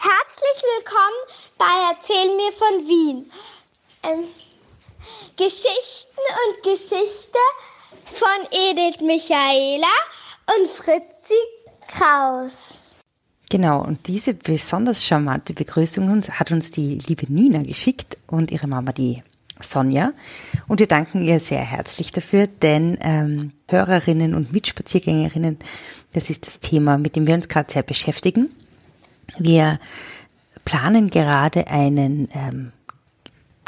Herzlich willkommen bei Erzähl mir von Wien. Ähm, Geschichten und Geschichte von Edith Michaela und Fritzi Kraus. Genau, und diese besonders charmante Begrüßung hat uns die liebe Nina geschickt und ihre Mama, die Sonja. Und wir danken ihr sehr herzlich dafür, denn ähm, Hörerinnen und Mitspaziergängerinnen, das ist das Thema, mit dem wir uns gerade sehr beschäftigen. Wir planen gerade einen ähm,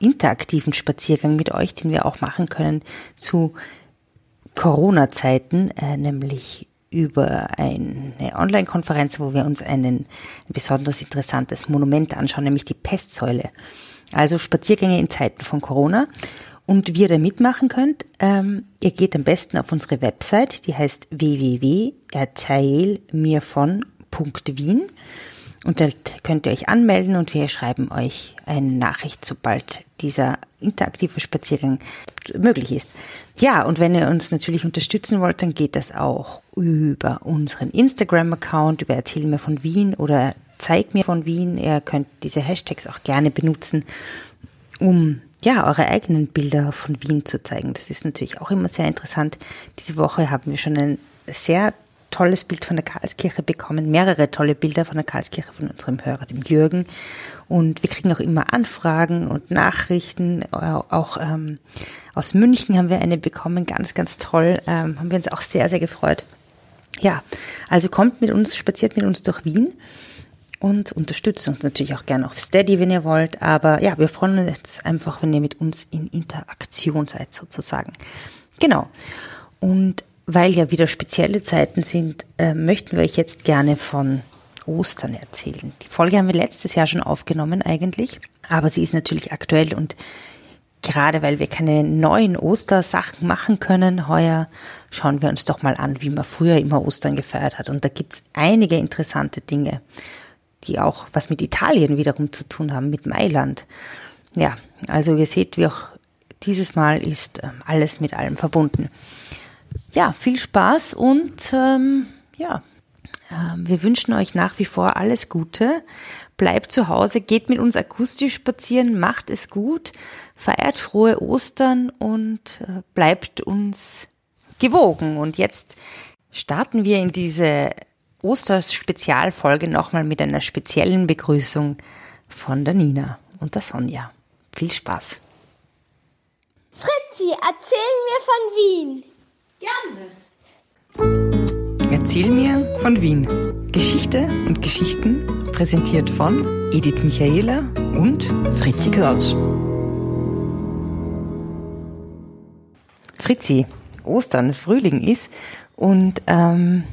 interaktiven Spaziergang mit euch, den wir auch machen können zu Corona-Zeiten, äh, nämlich über eine Online-Konferenz, wo wir uns einen, ein besonders interessantes Monument anschauen, nämlich die Pestsäule. Also Spaziergänge in Zeiten von Corona. Und wie ihr da mitmachen könnt, ähm, ihr geht am besten auf unsere Website, die heißt www.erzählmirvon.wien und dort könnt ihr euch anmelden und wir schreiben euch eine Nachricht, sobald dieser interaktive Spaziergang möglich ist. Ja, und wenn ihr uns natürlich unterstützen wollt, dann geht das auch über unseren Instagram-Account, über Erzähl mir von Wien oder Zeig mir von Wien. Ihr könnt diese Hashtags auch gerne benutzen, um ja, eure eigenen Bilder von Wien zu zeigen. Das ist natürlich auch immer sehr interessant. Diese Woche haben wir schon ein sehr tolles Bild von der Karlskirche bekommen, mehrere tolle Bilder von der Karlskirche von unserem Hörer, dem Jürgen. Und wir kriegen auch immer Anfragen und Nachrichten. Auch ähm, aus München haben wir eine bekommen, ganz, ganz toll. Ähm, haben wir uns auch sehr, sehr gefreut. Ja, also kommt mit uns, spaziert mit uns durch Wien und unterstützt uns natürlich auch gerne auf Steady, wenn ihr wollt. Aber ja, wir freuen uns einfach, wenn ihr mit uns in Interaktion seid, sozusagen. Genau. Und weil ja wieder spezielle Zeiten sind, äh, möchten wir euch jetzt gerne von Ostern erzählen. Die Folge haben wir letztes Jahr schon aufgenommen eigentlich, aber sie ist natürlich aktuell und gerade weil wir keine neuen Ostersachen machen können heuer, schauen wir uns doch mal an, wie man früher immer Ostern gefeiert hat. Und da gibt's einige interessante Dinge die auch was mit Italien wiederum zu tun haben, mit Mailand. Ja, also ihr seht, wie auch dieses Mal ist ähm, alles mit allem verbunden. Ja, viel Spaß und ähm, ja, äh, wir wünschen euch nach wie vor alles Gute. Bleibt zu Hause, geht mit uns akustisch spazieren, macht es gut, feiert frohe Ostern und äh, bleibt uns gewogen. Und jetzt starten wir in diese Osters-Spezialfolge nochmal mit einer speziellen Begrüßung von der Nina und der Sonja. Viel Spaß. Fritzi, erzähl mir von Wien. Gerne. Erzähl mir von Wien. Geschichte und Geschichten präsentiert von Edith Michaela und Fritzi Kraus. Fritzi, Ostern, Frühling ist und ähm,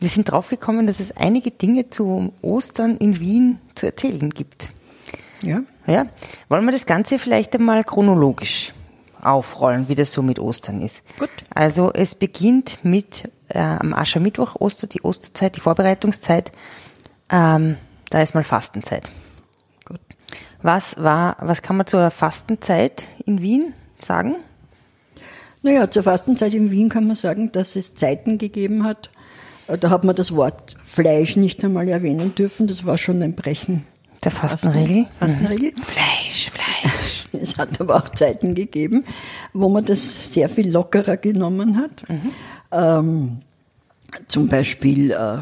wir sind draufgekommen, dass es einige Dinge zu Ostern in Wien zu erzählen gibt. Ja. Ja. Wollen wir das Ganze vielleicht einmal chronologisch aufrollen, wie das so mit Ostern ist? Gut. Also es beginnt mit äh, am Aschermittwoch, Oster, die Osterzeit, die Vorbereitungszeit. Ähm, da ist mal Fastenzeit. Gut. Was war, was kann man zur Fastenzeit in Wien sagen? Naja, zur Fastenzeit in Wien kann man sagen, dass es Zeiten gegeben hat, da hat man das Wort Fleisch nicht einmal erwähnen dürfen. Das war schon ein Brechen. Der Fastenregel? Fastenregel. Mhm. Fleisch, Fleisch. Es hat aber auch Zeiten gegeben, wo man das sehr viel lockerer genommen hat. Mhm. Ähm, zum Beispiel äh,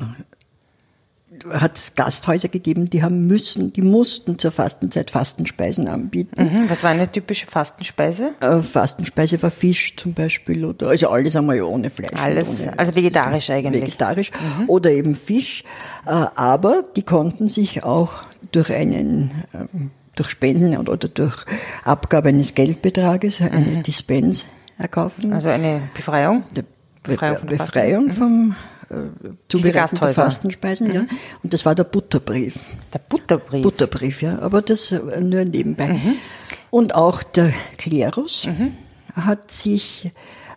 hat es Gasthäuser gegeben, die haben müssen, die mussten zur Fastenzeit Fastenspeisen anbieten. Mhm, was war eine typische Fastenspeise? Äh, Fastenspeise war Fisch zum Beispiel oder also alles einmal ohne Fleisch. Alles, ohne, also vegetarisch eigentlich. Vegetarisch mhm. oder eben Fisch, äh, aber die konnten sich auch durch einen ähm, durch Spenden oder durch Abgabe eines Geldbetrages eine mhm. Dispens erkaufen. Also eine Befreiung? Befreiung, Be Befreiung vom äh, zubereitete Fastenspeisen, mhm. ja. Und das war der Butterbrief. Der Butterbrief? Butterbrief, ja. Aber das äh, nur nebenbei. Mhm. Und auch der Klerus mhm. hat sich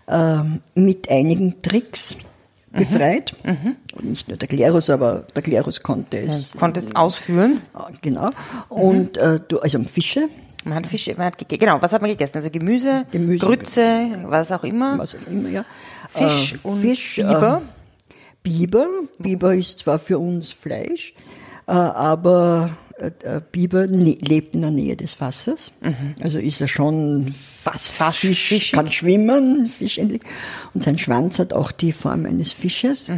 äh, mit einigen Tricks mhm. Befreit. Mhm. Und nicht nur der Klerus, aber der Klerus konnte es. Ja, konnte es ausführen. Genau. Und äh, du, also Fische. Man hat Fische, man hat gegessen. Genau, was hat man gegessen? Also Gemüse, Gemüse Grütze, was auch immer. Was auch immer, ja. Fisch äh, und Fisch, Biber. Biber. Biber ist zwar für uns Fleisch, Äh, aber äh, äh, Biber ne lebt in der Nähe des Wassers. Also ist er schon fast, Fast Fisch, fischig. kann schwimmen, fischähnlich. Und sein Schwanz hat auch die Form eines Fisches.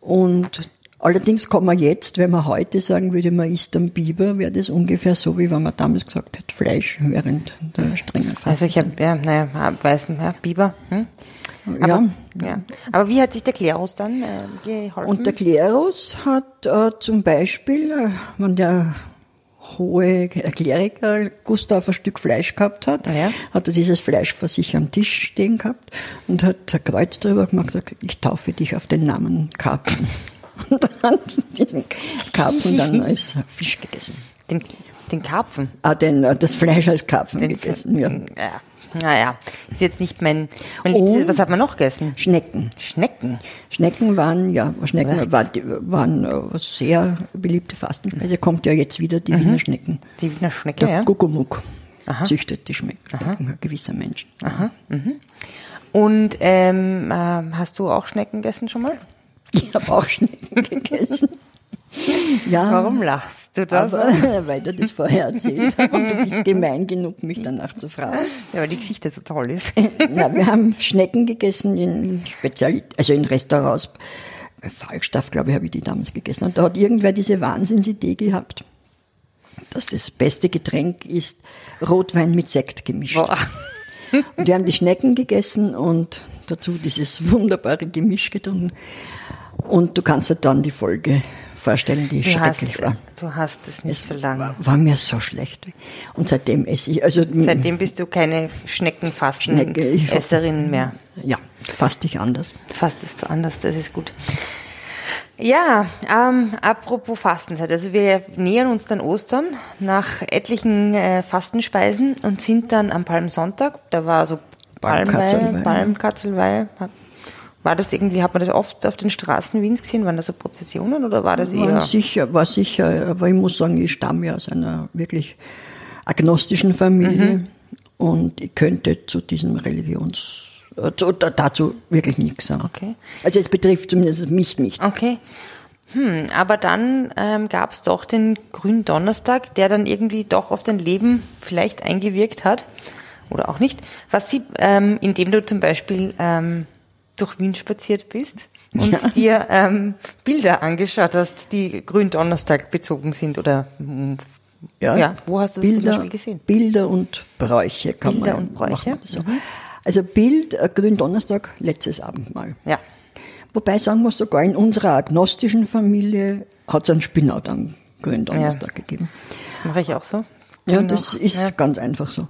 Und allerdings kann man jetzt, wenn man heute sagen würde, man isst am Biber, wäre das ungefähr so, wie wenn man damals gesagt hat, Fleisch während der strengen Fasten. Also ich habe, ja, naja, weiß, ja, Biber. Hm? Aber, ja. ja. Aber wie hat sich der Klerus dann äh, geholfen? Und der Klerus hat äh, zum Beispiel, äh, wenn der hohe Kleriker Gustav ein Stück Fleisch gehabt hat, Ja. hat er dieses Fleisch vor sich am Tisch stehen gehabt und hat ein Kreuz drüber gemacht und gesagt, ich taufe dich auf den Namen Karpfen. Und hat diesen Karpfen dann als Fisch gegessen. den, den Karpfen. Ah, den, äh, das Fleisch als Karpfen Den, gegessen, ja. ja. Naja, ist jetzt nicht mein, mein Und- Liebstes. Was hat man noch gegessen? Schnecken. Schnecken. Schnecken waren, ja, Schnecken war, waren äh, sehr beliebte Fastenspeise. Kommt ja jetzt wieder die Wiener Schnecken. Die Wiener Schnecke, Der ja. Guckumuk züchtet die Schmecken ein gewisser Mensch. Und ähm, ähm, hast du auch Schnecken gegessen schon mal? Ich habe auch Schnecken gegessen. Ja, Warum lachst du da so? aber, weil du das vorher erzählt hast und du bist gemein genug, mich danach zu fragen. Ja, weil die Geschichte so toll ist. Na, wir haben Schnecken gegessen in Spezial, also in Restaurants. Bei Falstaff, glaube ich, habe ich die damals gegessen. Und da hat irgendwer diese Wahnsinnsidee gehabt, dass das beste Getränk ist Rotwein mit Sekt gemischt. Boah. Und wir haben die Schnecken gegessen und dazu dieses wunderbare Gemisch getrunken. Und du kannst dir dann die Folge vorstellen, die Du hast, schrecklich war. du hast es nicht so lange. War, war mir so schlecht. Und seitdem esse ich, also Seitdem bist du keine Schnecke, ich- Schneckenfasten-Esserin mehr. ja, fast nicht anders. Fast ist zu anders, das ist gut. Ja, ähm, apropos Fastenzeit. Also wir nähern uns dann Ostern nach etlichen äh, Fastenspeisen und sind dann am Palmsonntag. Da war so Palmkatzelweihe. Palmkatzelweihe. War das irgendwie, hat man das oft auf den Straßen Wiens gesehen? Waren da so Prozessionen oder war das War eher? sicher, war sicher, aber ich muss sagen, ich stamme ja aus einer wirklich agnostischen Familie Mhm. und ich könnte zu diesem Religions, äh, zu, da- dazu wirklich nichts sagen. Okay. Also es betrifft zumindest mich nicht. Okay. Hm, aber dann ähm, gab es doch den grünen Donnerstag, der dann irgendwie doch auf dein Leben vielleicht eingewirkt hat oder auch nicht. Was sie, ähm, indem du zum Beispiel ähm, durch Wien spaziert bist und Ja. dir ähm, Bilder angeschaut hast, die grünen Donnerstag bezogen sind oder hm, Ja, wo hast du das zum Bilder, Beispiel gesehen? Bilder und Bräuche kann Bilder man und Bräuche? Mhm. das so. Also Bild, äh, Gründonnerstag, letztes Abendmahl. ja. Wobei sagen wir sogar in unserer agnostischen Familie hat es einen Spinat am Gründonnerstag gegeben. Mache ich auch so. Ja, Grün das ist Ja. ganz einfach so.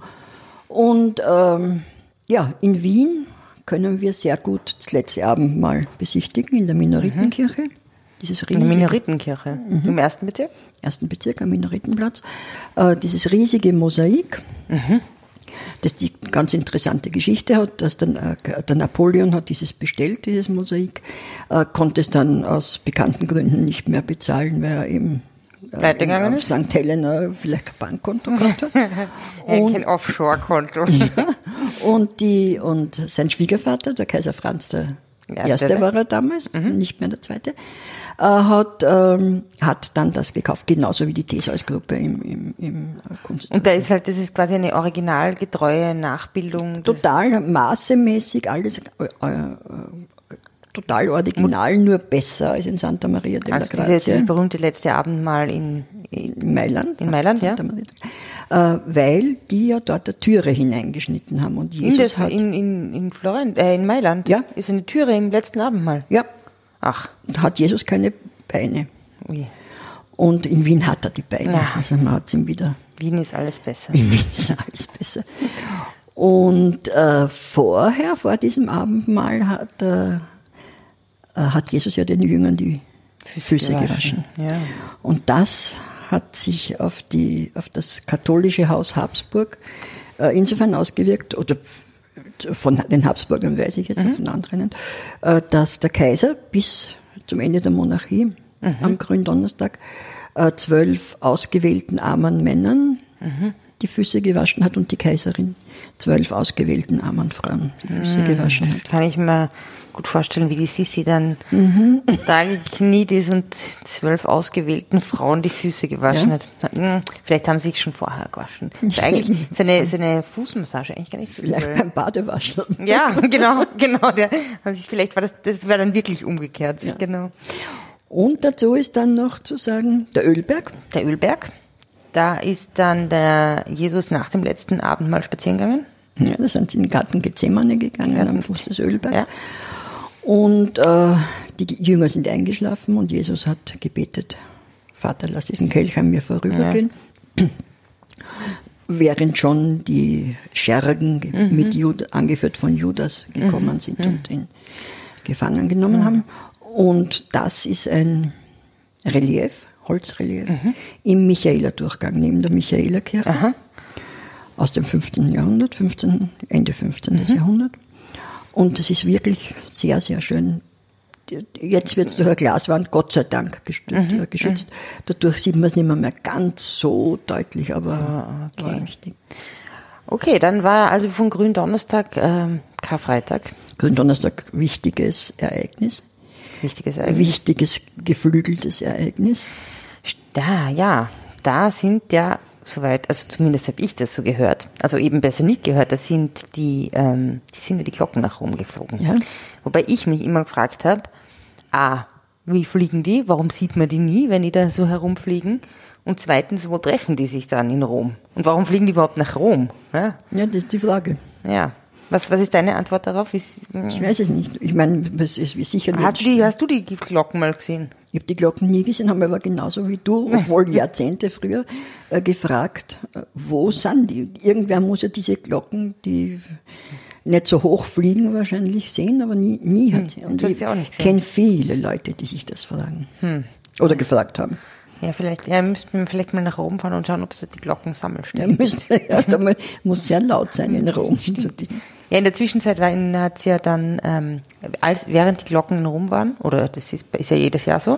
Und ähm, ja, in Wien können wir sehr gut das letzte Abendmahl besichtigen in der Minoritenkirche. Dieses In der riesige Minoritenkirche Mhm. im ersten Bezirk. ersten Bezirk am Minoritenplatz, äh, dieses riesige Mosaik, das die ganz interessante Geschichte hat, dass dann, äh, der Napoleon hat dieses bestellt, dieses Mosaik, äh, konnte es dann aus bekannten Gründen nicht mehr bezahlen, weil er eben äh, gegangen auf? St. Helena vielleicht kein Bankkonto gehabt hat. Ein kein Offshore-Konto. Und, die, und sein Schwiegervater, der Kaiser Franz der Erste, Erste, war er damals, nicht mehr der Zweite, äh, hat, ähm, hat dann das gekauft, genauso wie die Theseus-Gruppe im, im, im Kunst. Und da ist halt, das ist quasi eine originalgetreue Nachbildung. total maßemäßig, alles äh, äh, total original, nur besser als in Santa Maria della Also Grazia. dieses berühmte letzte Abendmahl in, in in Mailand. In Mailand, ja. Santa Maria. Äh, weil die ja dort eine Türe hineingeschnitten haben und in, Jesus das, hat, in, in, in Florenz, äh, in Mailand. Ja. Ist eine Türe im letzten Abendmahl. ja, Ach, und hat Jesus keine Beine. ui. Und in Wien hat er die Beine. Ja. Also man hat ihm wieder, Wien ist alles besser. in Wien ist alles besser. Und äh, vorher, vor diesem Abendmahl, hat, äh, äh, hat Jesus ja den Jüngern die Füße gewaschen. Ja. Und das hat sich auf, die, auf das katholische Haus Habsburg äh, insofern ausgewirkt, oder von den Habsburgern weiß ich jetzt, von anderen, nicht, äh, dass der Kaiser bis zum Ende der Monarchie am Gründonnerstag äh, zwölf ausgewählten armen Männern die Füße gewaschen hat und die Kaiserin zwölf ausgewählten armen Frauen die Füße gewaschen Das hat. kann ich mir gut vorstellen, wie die Sissi dann Mhm. da gekniet ist und zwölf ausgewählten Frauen die Füße gewaschen Ja. hat. Hm, Vielleicht haben sie sich schon vorher gewaschen. Ich Ist eigentlich seine, seine Fußmassage eigentlich gar nicht so Vielleicht übel. beim Badewaschen. Ja, genau, genau. Der, also vielleicht war das, das war dann wirklich umgekehrt. Genau. Und dazu ist dann noch zu sagen, der Ölberg. Der Ölberg. Da ist dann der Jesus nach dem letzten Abendmahl spazieren gegangen. Ja, da sind sie in den Garten Gethsemane gegangen, am Fuß des Ölbergs. Ja. Und äh, die Jünger sind eingeschlafen und Jesus hat gebetet, Vater, lass diesen Kelch an mir vorübergehen. Während schon die Schergen Mhm. mit Jud angeführt von Judas gekommen sind und ihn gefangen genommen haben. Und das ist ein Relief, Holzrelief, Mhm. im Michaeler-Durchgang, neben der Michaelerkirche aus dem 15. Jahrhundert, 15, Ende 15. Mhm. Jahrhundert. Und es ist wirklich sehr, sehr schön. Jetzt wird es durch eine Glaswand, Gott sei Dank, gestützt, Mhm. äh, geschützt. Dadurch sieht man es nicht mehr, mehr ganz so deutlich, aber Ah, okay. war wichtig. Okay, dann war also von Gründonnerstag ähm, Karfreitag. Gründonnerstag, wichtiges Ereignis. Wichtiges Ereignis. Wichtiges, geflügeltes Ereignis. Da, ja, da sind ja soweit, also zumindest habe ich das so gehört, also eben besser nicht gehört, da sind die, ähm, die sind ja die Glocken nach Rom geflogen. Ja. Wobei ich mich immer gefragt habe, ah, wie fliegen die? Warum sieht man die nie, wenn die da so herumfliegen? Und zweitens, wo treffen die sich dann in Rom? Und warum fliegen die überhaupt nach Rom? Ja, Ja, das ist die Frage. ja. Was, was ist deine Antwort darauf? Ist, Ich weiß es nicht. Ich meine, es ist wie sicher nicht. hast, du die, hast du die Glocken mal gesehen? Ich habe die Glocken nie gesehen, haben aber genauso wie du, obwohl Jahrzehnte früher, äh, gefragt, äh, wo sind die? Irgendwer muss ja diese Glocken, die nicht so hoch fliegen wahrscheinlich sehen, aber nie, nie hat sie. Und du hast ich kenne viele Leute, die sich das fragen. Oder gefragt haben. Ja, vielleicht, ja, müssten wir vielleicht mal nach Rom fahren und schauen, ob es da die Glocken sammeln Ja, müssen, erst einmal muss sehr laut sein in Rom. Ja, in der Zwischenzeit hat es ja dann, ähm, als, während die Glocken in Rom waren, oder das ist, ist ja jedes Jahr so,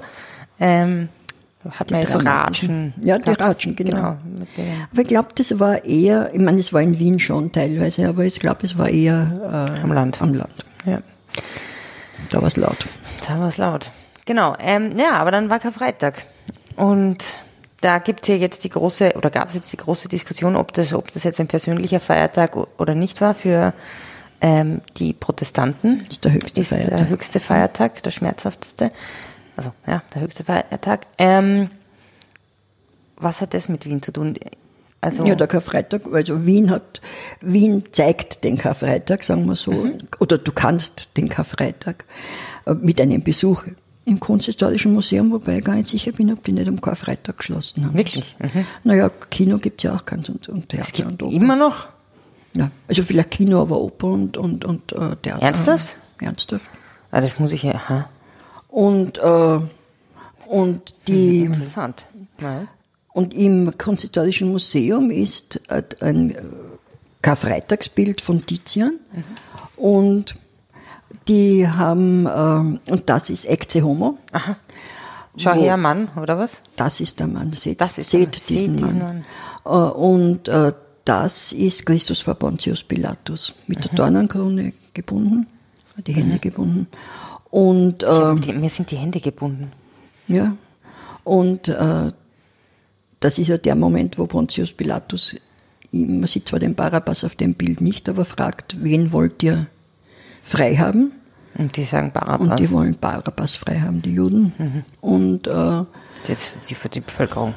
ähm, hat man ja so Ratschen. Ja, die. Ratschen, genau. genau. Aber ich glaube, das war eher, ich meine, es war in Wien schon teilweise, aber ich glaube, es war eher äh, Am Land. Am Land. Ja, Da war es laut. da war es laut. Genau, ähm, ja, aber dann war Karfreitag. Und da gibt's ja jetzt die große, oder gab es jetzt die große Diskussion, ob das, ob das jetzt ein persönlicher Feiertag oder nicht war für ähm, die Protestanten. Das ist der höchste ist der Feiertag. höchste Feiertag, der schmerzhafteste. Also ja, der höchste Feiertag. Ähm, was hat das mit Wien zu tun? Also Ja, der Karfreitag, also Wien hat, Wien zeigt den Karfreitag, sagen wir so, Mhm. oder du kannst den Karfreitag äh, mit einem Besuch im Kunsthistorischen Museum, wobei ich gar nicht sicher bin, ob die nicht am Karfreitag geschlossen haben. Wirklich? Mhm. Naja, Kino gibt's ja auch ganz und, und Theater es gibt und Oper. immer noch. Ja, also vielleicht Kino, aber Oper und, und, und äh, Theater. Ernsthaft? Ernsthaft. Ah, das muss ich ja. Aha. Und, äh, und die, Interessant. Ja. Und im Kunsthistorischen Museum ist äh, ein äh, Karfreitagsbild von Tizian. Und die haben, ähm, und das ist Ecce Homo. Schau Wo- her, Mann, oder was? Das ist der Mann. Seht, Das ist der seht Mann. diesen Seht diesen Mann. Äh, und äh, das ist Christus vor Pontius Pilatus mit der Dornenkrone gebunden, die Hände gebunden. Und äh, Die, mir sind die Hände gebunden. Ja. Und äh, das ist ja der Moment, wo Pontius Pilatus, man sieht zwar den Barabbas auf dem Bild nicht, aber fragt, wen wollt ihr frei haben? Und die sagen Und Barabbas. die wollen Barabbas frei haben, die Juden. Und äh, das ist sie für die Bevölkerung.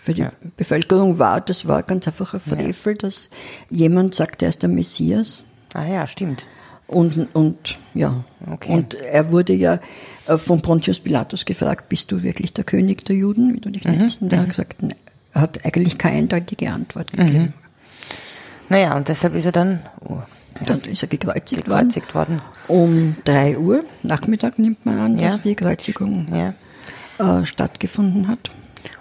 für die Bevölkerung war, das war ganz einfach ein Frevel, dass jemand sagt, er ist der Messias. Ah ja, stimmt. Und, und ja, Okay. und er wurde ja äh, von Pontius Pilatus gefragt, bist du wirklich der König der Juden, wie du dich nennst? Und er hat gesagt, nein. er hat eigentlich keine eindeutige Antwort gegeben. Naja, und deshalb ist er dann oh, Dann ist er gekreuzigt, worden. gekreuzigt worden. Um drei Uhr, Nachmittag nimmt man an, Ja. dass die Kreuzigung Ja. äh, stattgefunden hat.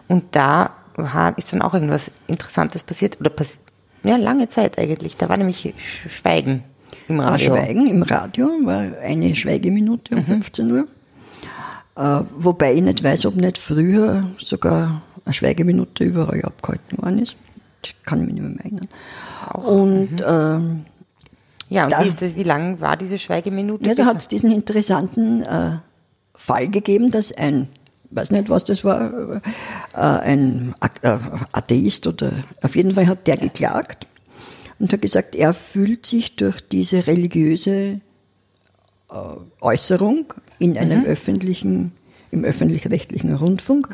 Und da war, ist dann auch irgendwas Interessantes passiert. Oder pass ja, lange Zeit eigentlich. Da war nämlich Sch- Schweigen im Radio. Schweigen im Radio war eine Schweigeminute um Mhm. 15 Uhr. Äh, wobei ich nicht weiß, ob nicht früher sogar eine Schweigeminute überall abgehalten worden ist. Ich kann mich nicht mehr erinnern. Und ähm, Ja, und Da- wie, das, wie lang war diese Schweigeminute? ja, da hat es diesen interessanten äh, Fall gegeben, dass ein, weiß nicht, was das war, äh, ein äh, Atheist oder auf jeden Fall hat der geklagt und hat gesagt, er fühlt sich durch diese religiöse äh, Äußerung in einem öffentlichen, im öffentlich-rechtlichen Rundfunk,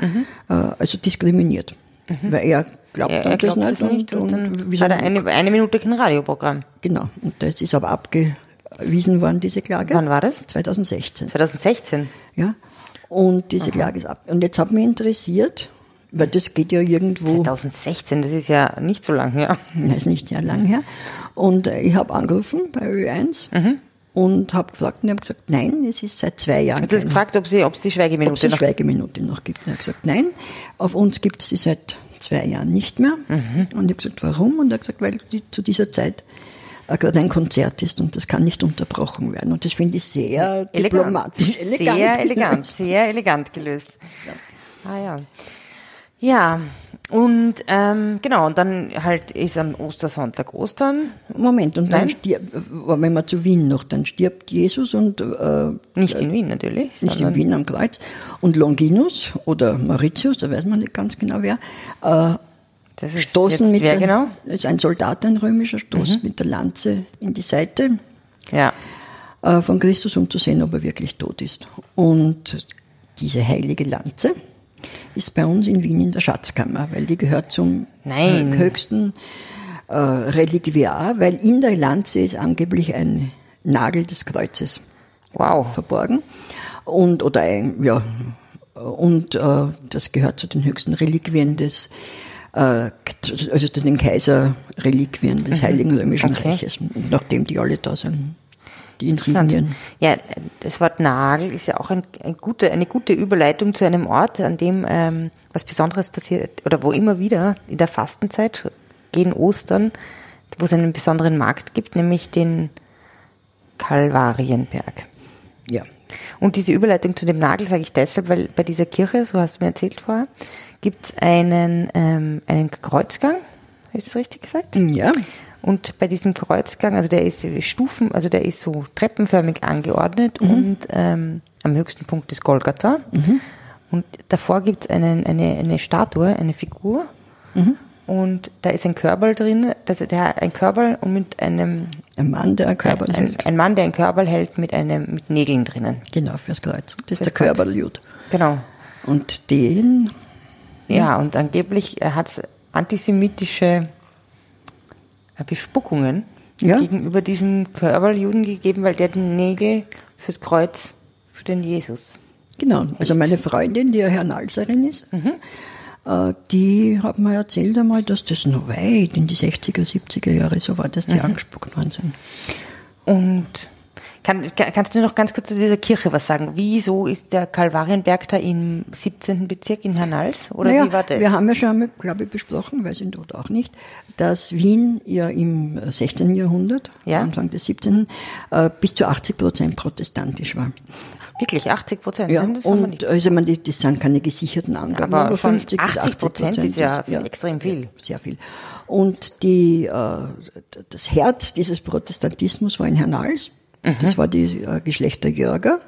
äh, also diskriminiert. Weil er glaubt er, er das glaubt nicht. das nicht und, und, und hat er eine, eine Minute kein Radioprogramm. genau. Und das ist aber abgewiesen worden, diese Klage. Wann war das? 2016. 2016. Ja. Und diese Klage ist ab. Und jetzt hat mich interessiert, weil das geht ja irgendwo, 2016, das ist ja nicht so lang her. das ist nicht sehr lang her. Und ich habe angerufen bei Ö1 Mhm. und habe gefragt, und die haben gesagt, nein, es ist seit zwei Jahren. Hast du hast keine- gefragt, ob es die ob es Schweigeminute die noch Schweigeminute noch gibt. Und er hat gesagt, nein, auf uns gibt es die seit zwei Jahren nicht mehr. Mhm. Und ich habe gesagt, warum? Und er hat gesagt, weil zu dieser Zeit äh, gerade ein Konzert ist und das kann nicht unterbrochen werden. Und das finde ich sehr diplomatisch. Elegant. Sehr elegant, sehr elegant gelöst. Ah ja. Ja, und ähm, genau, und dann halt ist am Ostersonntag Ostern. Moment, und dann stirbt, wenn man zu Wien noch, dann stirbt Jesus und äh, Nicht in Wien natürlich. nicht in Wien am Kreuz. Und Longinus oder Mauritius, da weiß man nicht ganz genau wer, äh, Das ist stoßen mit wer der, genau? ist ein Soldat, ein römischer, stoßt mit der Lanze in die Seite Ja. äh, von Christus, um zu sehen, ob er wirklich tot ist. Und diese heilige Lanze ist bei uns in Wien in der Schatzkammer, weil die gehört zum Nein. äh, höchsten äh, Reliquiar, weil in der Lanze ist angeblich ein Nagel des Kreuzes Wow. verborgen. Und, oder ein, ja, und äh, das gehört zu den höchsten Reliquien des, äh, also zu den Kaiserreliquien des Heiligen Römischen Mhm. Okay. Reiches. Nachdem die alle da sind, die Interessant. Ja, das Wort Nagel ist ja auch ein, ein gute, eine gute Überleitung zu einem Ort, an dem ähm, was Besonderes passiert oder wo immer wieder in der Fastenzeit gegen Ostern, wo es einen besonderen Markt gibt, nämlich den Kalvarienberg. Ja. Und diese Überleitung zu dem Nagel sage ich deshalb, weil bei dieser Kirche, so hast du mir erzählt vorher, gibt es einen, ähm, einen Kreuzgang. Habe ich das richtig gesagt? Ja. Und bei diesem Kreuzgang, also der ist wie Stufen, also der ist so treppenförmig angeordnet und ähm, am höchsten Punkt ist Golgatha. Und davor gibt es eine, eine Statue, eine Figur. Und da ist ein Körperl drin, das, der, ein Körperl und mit einem, Ein Mann, der ein Körper ein, hält. ein Mann, der ein Körperl hält mit einem, mit Nägeln drinnen. Genau, fürs Kreuz. Das ist Fürs der Körperljud. Genau. Und den, Ja, und angeblich hat es antisemitische Bespuckungen Ja. gegenüber diesem Körperjuden gegeben, weil der den Nägel fürs Kreuz für den Jesus. genau. Also meine Freundin, die ja Hernalserin ist, Mhm. äh, die hat mir erzählt einmal, dass das noch weit in die 60er, 70er Jahre so war, dass die Mhm. angespuckt worden sind. Und kann, kann, kannst du noch ganz kurz zu dieser Kirche was sagen? Wieso ist der Kalvarienberg da im 17. Bezirk in Hernals? Oder naja, wie war das? Wir haben ja schon einmal, glaube ich, besprochen, weiß ich dort auch nicht, dass Wien ja im 16. Jahrhundert, Ja. Anfang des 17. Äh, bis zu 80 Prozent protestantisch war. Wirklich 80 Prozent? Ja, das und also man, die- das sind keine gesicherten Angaben, Aber aber, schon 50 bis 80 Prozent ist ja ist, extrem viel. ja, Sehr viel. Und die, äh, das Herz dieses Protestantismus war in Hernals. Mhm. Das war die äh, Geschlechter Jörger.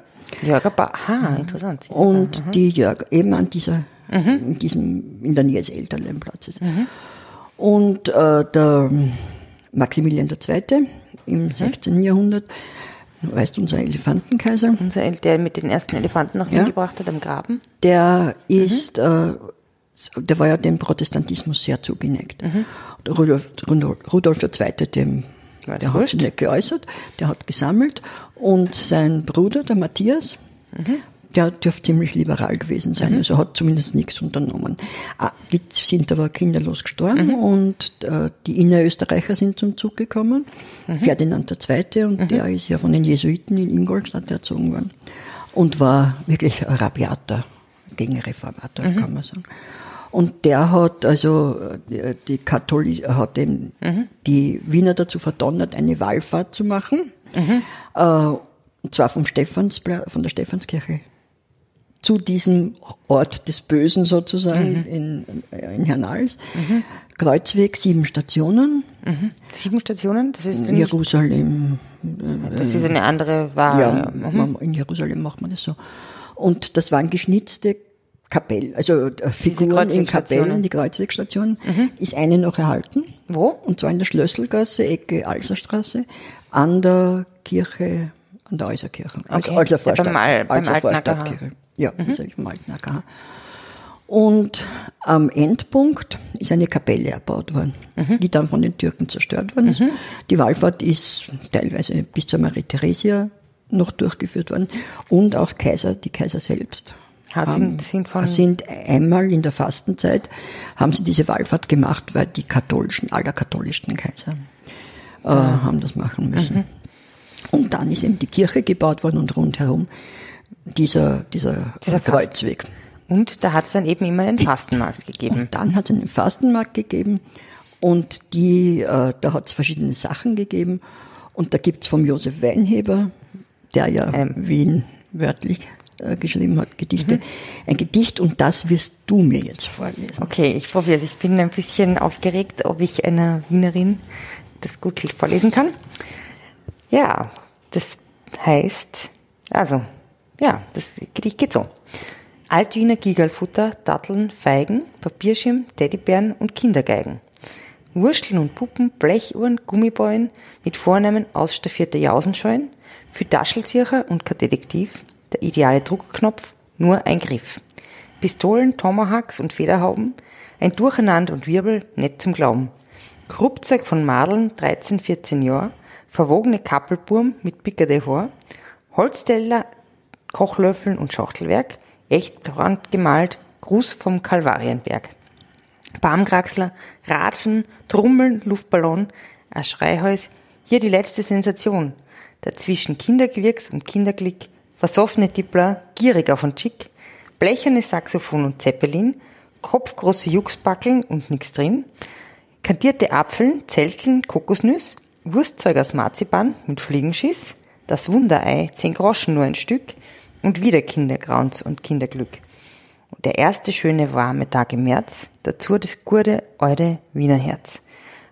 Jörger ba Aha, interessant. Und Mhm. die Jörger, eben an dieser, in diesem, in der Nähe des Elternleinplatzes. Mhm. Und äh, der Maximilian II. im Mhm. 16. Jahrhundert, weißt du, unser Elefantenkaiser, Unser, El- der mit den ersten Elefanten nach Wien Ja. gebracht hat am Graben. der ist, äh, der war ja dem Protestantismus sehr zugeneigt. Rudolf, Rudolf, II., dem, der hat nicht geäußert, der hat gesammelt. Und sein Bruder, der Matthias, der dürfte ziemlich liberal gewesen sein, also hat zumindest nichts unternommen. Ah, Die sind aber kinderlos gestorben und äh, die Innerösterreicher sind zum Zug gekommen, Ferdinand II. und der ist ja von den Jesuiten in Ingolstadt erzogen worden. Und war wirklich ein rabiater Gegenreformator, kann man sagen. Und der hat also äh, die Katholik hat dem, die Wiener dazu verdonnert, eine Wallfahrt zu machen, äh, und zwar vom Stephanspla von der Stephanskirche zu diesem Ort des Bösen sozusagen in, in Hernals. Kreuzweg, sieben Stationen. Mhm. Sieben Stationen? Das ist, in Jerusalem. das ist eine andere Wahl. Ja, mhm. in Jerusalem macht man das so. Und das waren geschnitzte Kapellen, also äh, Figuren in Kapellen, die Kreuzwegstationen, mhm. ist eine noch erhalten. Wo? Und zwar in der Schlösselgasse, Ecke Alserstraße, an der Kirche, an der Äußerkirche. Also, okay. Also Vorstadt, ja, beim, Al beim also Vorstadtkirche. Ja, mhm. ich vom Alten AKH. Und am Endpunkt ist eine Kapelle erbaut worden, mhm. die dann von den Türken zerstört worden ist. Mhm. Die Wallfahrt ist teilweise bis zur Marie Theresia noch durchgeführt worden und auch Kaiser, die Kaiser selbst. Ja, sind, sind, von sind einmal in der Fastenzeit haben sie diese Wallfahrt gemacht, weil die katholischen, allerkatholischen Kaiser äh, haben das machen müssen. Mhm. Und dann ist eben die Kirche gebaut worden und rundherum dieser, dieser, dieser Kreuzweg. Und da hat es dann eben immer einen Fastenmarkt gegeben. Und dann hat es einen Fastenmarkt gegeben und die, äh, da hat es verschiedene Sachen gegeben. Und da gibt es vom Josef Weinheber, der ja ähm. Wien wörtlich äh, geschrieben hat, Gedichte, mhm. ein Gedicht und das wirst du mir jetzt vorlesen. Okay, ich probiere es. Ich bin ein bisschen aufgeregt, ob ich einer Wienerin das gut vorlesen kann. Ja, das heißt, also, ja, das Gedicht geht so. Altwiener Gigalfutter, Datteln, Feigen, Papierschirm, Teddybären und Kindergeigen. Wursteln und Puppen, Blechuhren, Gummibäuen mit Vornamen ausstaffierte Jausenscheuen, für Taschelzircher und kein Detektiv, der ideale Druckknopf, nur ein Griff. Pistolen, Tomahawks und Federhauben, ein Durcheinander und Wirbel, nicht zum Glauben. Kruppzeug von Madeln, 13, 14 Jahre, verwogene Kappelburm mit Pickerde Haar, Holzteller, Kochlöffeln und Schachtelwerk, echt gemalt, Gruß vom Kalvarienberg. Baumkraxler, Ratschen, Trummeln, Luftballon, ein Schreihäus, hier die letzte Sensation. Dazwischen Kindergewirks und Kinderglick, versoffene Tippler, gierig auf und schick, blecherne Saxophon und Zeppelin, kopfgroße Juxbackeln und nix drin, kantierte Apfeln, Zelteln, Kokosnüss, Wurstzeug aus Marzipan mit Fliegenschiss, das Wunderei, zehn Groschen nur ein Stück und wieder Kindergraunz und Kinderglück. Und der erste schöne warme Tag im März, dazu das gute eure Wiener Herz,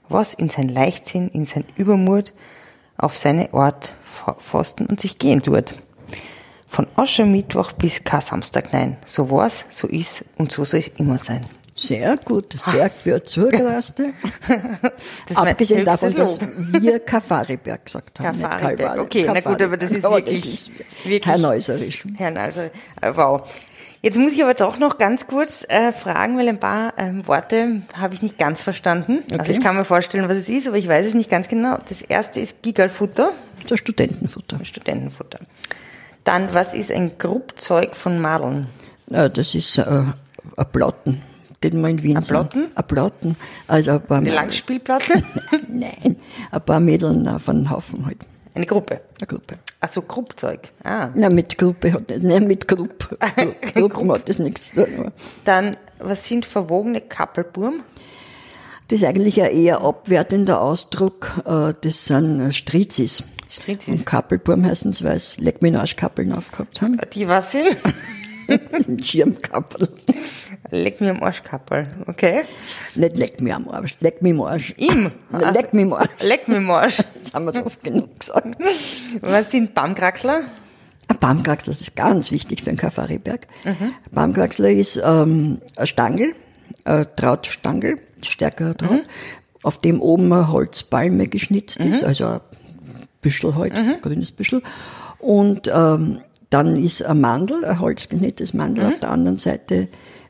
was in sein Leichtsinn, in sein Übermut auf seine Ort forsten und sich gehen tut. Von Aschermittwoch bis Kar-Samstag nein. So war's, so ist und so soll es immer sein. Sehr gut, sehr gut zugelassen. Abgesehen davon, dass wir Kafariberg gesagt haben. Kafariberg, okay, Kafariberg. na gut, aber das ist aber wirklich, das ist wirklich Herr Neuserisch. Herr Neuser, äh, wow. Jetzt muss ich aber doch noch ganz kurz äh, fragen, weil ein paar ähm, Worte habe ich nicht ganz verstanden. Okay. Also ich kann mir vorstellen, was es ist, aber ich weiß es nicht ganz genau. Das erste ist Gigalfutter. Das Studentenfutter. Studentenfutter. Dann, was ist ein Gruppzeug von Madeln? Ja, das ist äh, ein Platten den wir in Wien ein Platten? Ein Platten. Also ein paar Eine Langspielplatte? Nein, ein paar Mädel von einem Haufen halt. Eine Gruppe? Eine Gruppe. Ach so, Gruppzeug. Ah. Nein, mit Gruppe hat das, nein, mit Gruppe. Gruppen hat das nichts zu tun. Dann, was sind verwogene Kappelburm? Das ist eigentlich ein eher abwertender Ausdruck. Äh, das sind Strizis. Strizis. Und Kappelburm heißen es, weil es Leckminage-Kappeln aufgehabt haben. Die was sind? Schirmkappel. Leck mir am Arschkappel, okay? Nicht leck mir am Arsch, leck mir am Arsch. Also, leck mir am Arsch. Leck mir am Arsch. Jetzt haben wir es oft genug gesagt. Was sind Baumkraxler? Ein Baumkraxler, das ist ganz wichtig für einen Kafariberg. Mhm. Baumkraxler ist ähm, ein Stangel, ein Trautstangel, stärkerer Traut, mhm. auf dem oben eine Holzpalme geschnitzt ist, mhm. also ein Büschel halt, mhm. grünes Büschel. Und ähm, dann ist ein Mandel, ein holzgeschnittenes Mandel mhm. auf der anderen Seite,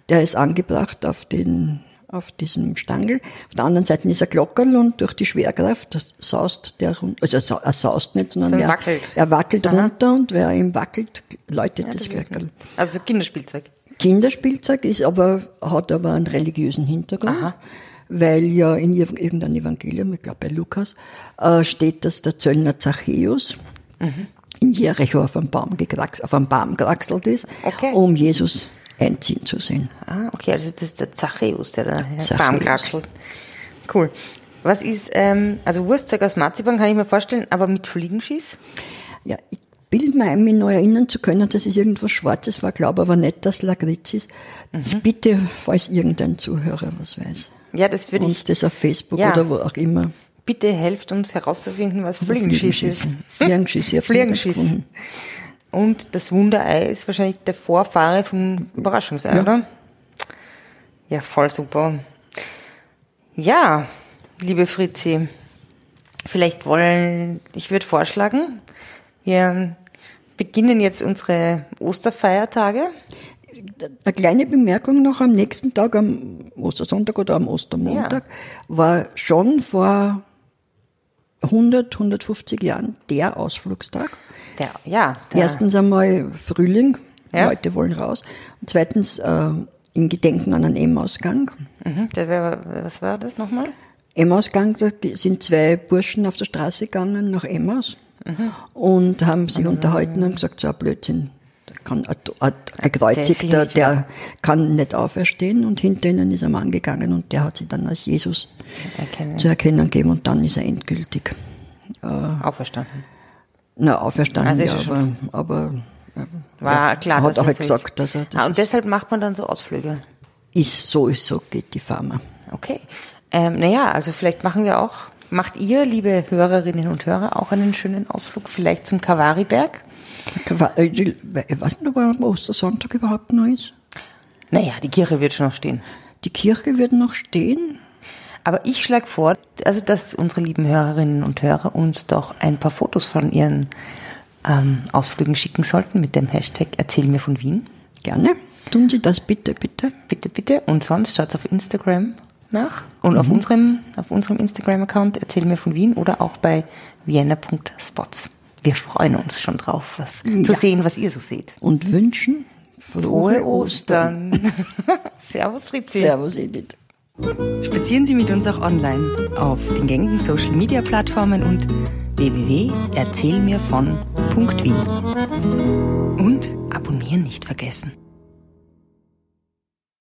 der ist angebracht auf den auf diesem Stangel. Auf der anderen Seite ist ein Glockerl und durch die Schwerkraft saust der runter. Also er saust nicht, sondern er wackelt, er wackelt runter und wer ihm wackelt, läutet ja, das, das Glockerl. Also Kinderspielzeug. Kinderspielzeug ist aber, hat aber einen religiösen Hintergrund. Aha. Weil ja in irgendeinem Evangelium, ich glaube bei Lukas, äh, steht, dass der Zöllner Zachäus mhm in Jericho auf einem Baum, gekrax, auf einem Baum gekraxelt ist, okay. um Jesus einziehen zu sehen. Ah, okay, also das ist der Zachäus, der da Baum kraxelt. Cool. Was ist, ähm, also Wurstzeug aus Marzipan kann ich mir vorstellen, aber mit Fliegenschieß? Ja, bild mir ein, mich noch erinnern zu können, dass es irgendwas Schwarzes war, glaube aber nicht, dass Lagritz ist. Ich Mhm. bitte, falls irgendein Zuhörer was weiß, Ja, das würde ich. uns das auf Facebook Ja. oder wo auch immer. Bitte helft uns herauszufinden, was Fliegenschiss ist. Ich hab's nicht Fliegenschiss. Und das Wunderei ist wahrscheinlich der Vorfahre vom Überraschungsei, Ja. oder? Ja, voll super. Ja, liebe Fritzi, vielleicht wollen, ich würde vorschlagen, wir beginnen jetzt unsere Osterfeiertage. Eine kleine Bemerkung noch am nächsten Tag, am Ostersonntag oder am Ostermontag, war schon vor 100, 150 Jahren der Ausflugstag. Der, ja, der, Erstens einmal Frühling, Ja. Leute wollen raus. Und zweitens äh, in Gedenken an einen Emmausgang. mhm, wär, was war das nochmal? Emmausgang, da sind zwei Burschen auf der Straße gegangen nach Emmaus und haben sich unterhalten und gesagt, so ein Blödsinn. Kann ein, ein, ein Gekreuzigter, nicht der kann nicht auferstehen und hinter ihnen ist ein Mann gegangen und der hat sich dann als Jesus Erkennen. zu erkennen gegeben und dann ist er endgültig Auferstanden. na, auferstanden, Also ja, ist er aber, aber War klar, hat auch es so gesagt, ist. dass er das ah, und deshalb macht man dann so Ausflüge. ist so ist so, geht die Pharma. Okay. Ähm, naja, also vielleicht machen wir auch, macht ihr, liebe Hörerinnen und Hörer, auch einen schönen Ausflug, vielleicht zum Kavariberg? äh, Ich weiß nicht, ob am Ostersonntag überhaupt noch ist. Naja, die Kirche wird schon noch stehen. Die Kirche wird noch stehen. Aber ich schlage vor, also dass unsere lieben Hörerinnen und Hörer uns doch ein paar Fotos von ihren ähm, Ausflügen schicken sollten mit dem Hashtag Erzähl mir von Wien. Gerne. Tun Sie das bitte, bitte. Bitte, bitte. Und sonst schaut auf Instagram nach und auf unserem, auf unserem Instagram-Account Erzähl mir von Wien oder auch bei vienna.spots. Wir freuen uns schon drauf, was, zu Ja. sehen, was ihr so seht. Und wünschen Frohe Ostern. Servus, Fritzi. Servus, Edith. Spazieren Sie mit uns auch online auf den gängigen Social Media Plattformen und www.erzählmirvon.wien. Und abonnieren nicht vergessen.